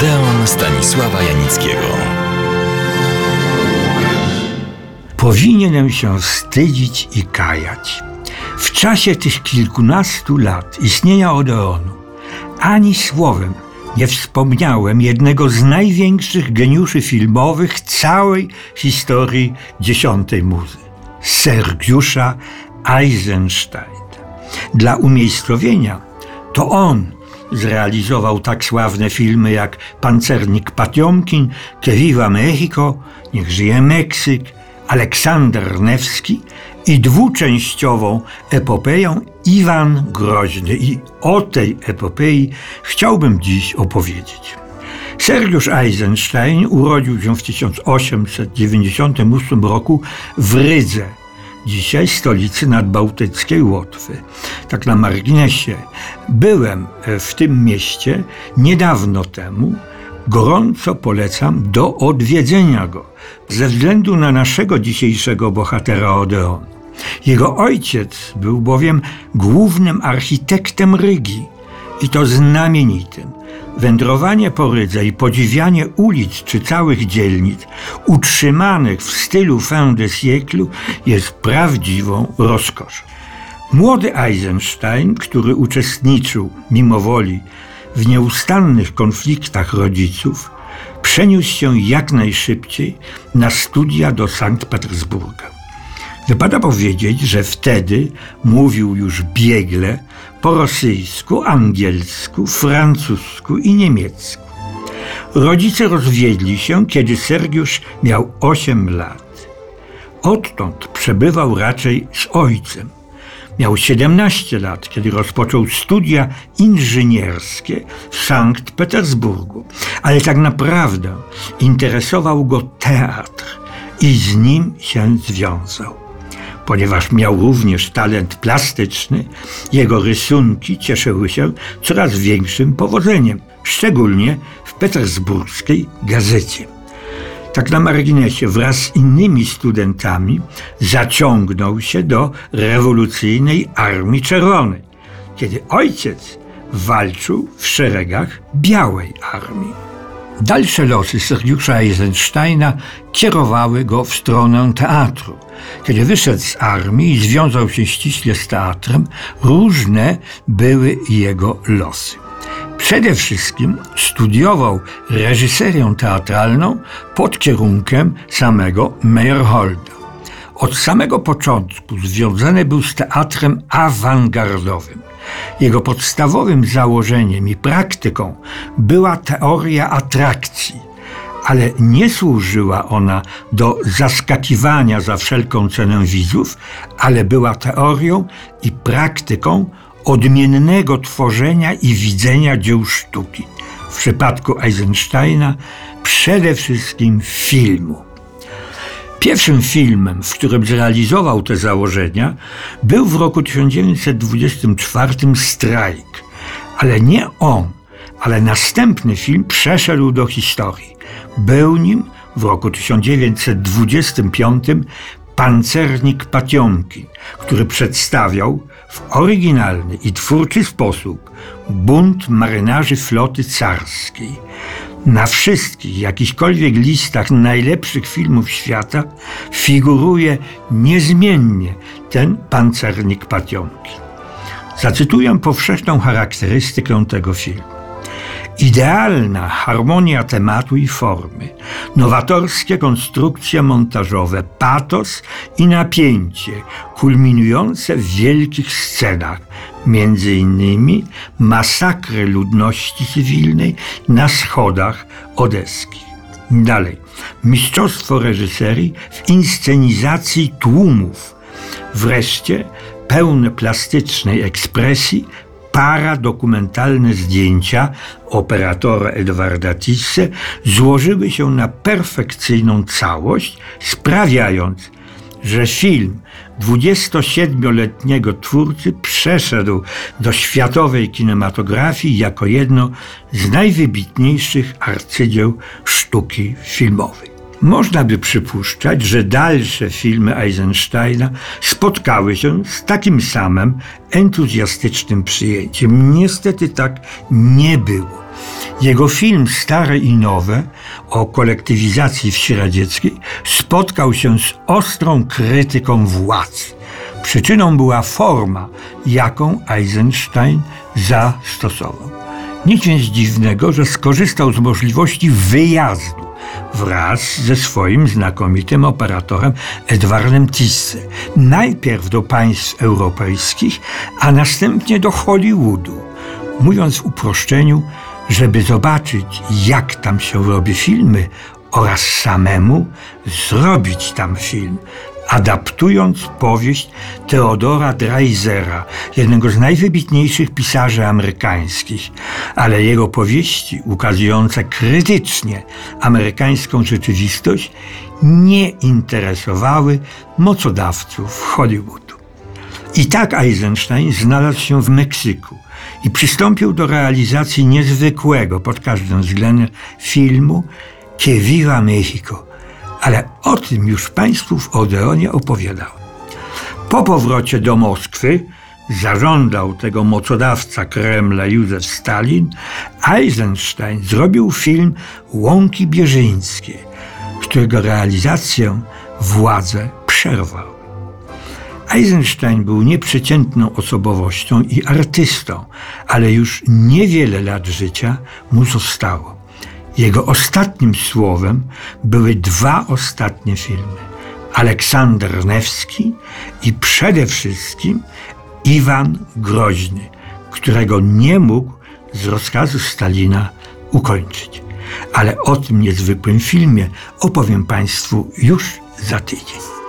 Odeon Stanisława Janickiego. Powinienem się wstydzić i kajać. W czasie tych kilkunastu lat istnienia Odeonu ani słowem nie wspomniałem jednego z największych geniuszy filmowych całej historii dziesiątej muzy Sergiusza Eisensteina. Dla umiejscowienia to on zrealizował tak sławne filmy jak Pancernik Patiomkin, Que Viva Mexico, Niech żyje Meksyk, Aleksander Newski i dwuczęściową epopeją Iwan Groźny. I o tej epopei chciałbym dziś opowiedzieć. Sergiusz Eisenstein urodził się w 1898 roku w Rydze, dzisiaj stolicy nadbałtyckiej Łotwy. Tak na marginesie, byłem w tym mieście niedawno temu. Gorąco polecam do odwiedzenia go ze względu na naszego dzisiejszego bohatera Odeonu. Jego ojciec był bowiem głównym architektem Rygi i to znamienitym. Wędrowanie po Rydze i podziwianie ulic czy całych dzielnic utrzymanych w stylu fin de siècle jest prawdziwą rozkoszą. Młody Eisenstein, który uczestniczył mimo woli w nieustannych konfliktach rodziców, przeniósł się jak najszybciej na studia do Sankt Petersburga. Wypada powiedzieć, że wtedy mówił już biegle po rosyjsku, angielsku, francusku i niemiecku. Rodzice rozwiedli się, kiedy Sergiusz miał 8 lat. Odtąd przebywał raczej z ojcem. Miał 17 lat, kiedy rozpoczął studia inżynierskie w Sankt Petersburgu, ale tak naprawdę interesował go teatr i z nim się związał. Ponieważ miał również talent plastyczny, jego rysunki cieszyły się coraz większym powodzeniem, szczególnie w petersburskiej gazecie. Tak na marginesie, wraz z innymi studentami zaciągnął się do rewolucyjnej Armii Czerwonej, kiedy ojciec walczył w szeregach Białej Armii. Dalsze losy Sergiusza Eisensteina kierowały go w stronę teatru. Kiedy wyszedł z armii i związał się ściśle z teatrem, różne były jego losy. Przede wszystkim studiował reżyserię teatralną pod kierunkiem samego Meyerholda. Od samego początku związany był z teatrem awangardowym. Jego podstawowym założeniem i praktyką była teoria atrakcji, ale nie służyła ona do zaskakiwania za wszelką cenę widzów, ale była teorią i praktyką odmiennego tworzenia i widzenia dzieł sztuki. W przypadku Eisensteina przede wszystkim filmu. Pierwszym filmem, w którym zrealizował te założenia, był w roku 1924 Strajk. Ale nie on, ale następny film przeszedł do historii. Był nim w roku 1925 Pancernik Patiomki, który przedstawiał w oryginalny i twórczy sposób bunt marynarzy floty carskiej. Na wszystkich jakichkolwiek listach najlepszych filmów świata figuruje niezmiennie ten pancernik Patiomki. Zacytuję powszechną charakterystykę tego filmu. Idealna harmonia tematu i formy, nowatorskie konstrukcje montażowe, patos i napięcie, kulminujące w wielkich scenach, między innymi masakry ludności cywilnej na schodach odeskich. Dalej, mistrzostwo reżyserii w inscenizacji tłumów. Wreszcie pełne plastycznej ekspresji paradokumentalne zdjęcia operatora Edwarda Tisse złożyły się na perfekcyjną całość, sprawiając, że film 27-letniego twórcy przeszedł do światowej kinematografii jako jedno z najwybitniejszych arcydzieł sztuki filmowej. Można by przypuszczać, że dalsze filmy Eisensteina spotkały się z takim samym entuzjastycznym przyjęciem. Niestety tak nie było. Jego film Stare i Nowe o kolektywizacji wsi radzieckiej spotkał się z ostrą krytyką władz. Przyczyną była forma, jaką Eisenstein zastosował. Nic więc dziwnego, że skorzystał z możliwości wyjazdu wraz ze swoim znakomitym operatorem Edwardem Tisse. Najpierw do państw europejskich, a następnie do Hollywoodu. Mówiąc w uproszczeniu, żeby zobaczyć, jak tam się robi filmy oraz samemu zrobić tam film, adaptując powieść Theodora Dreisera, jednego z najwybitniejszych pisarzy amerykańskich, ale jego powieści ukazujące krytycznie amerykańską rzeczywistość nie interesowały mocodawców Hollywoodu. I tak Eisenstein znalazł się w Meksyku i przystąpił do realizacji niezwykłego pod każdym względem filmu Que Viva Mexico – ale o tym już Państwu w Odeonie opowiadałem. Po powrocie do Moskwy zażądał tego mocodawca Kremla Józef Stalin, Eisenstein zrobił film Łąki Bierzyńskie, którego realizację władze przerwał. Eisenstein był nieprzeciętną osobowością i artystą, ale już niewiele lat życia mu zostało. Jego ostatnim słowem były dwa ostatnie filmy: Aleksander Newski i przede wszystkim Iwan Groźny, którego nie mógł z rozkazu Stalina ukończyć. Ale o tym niezwykłym filmie opowiem Państwu już za tydzień.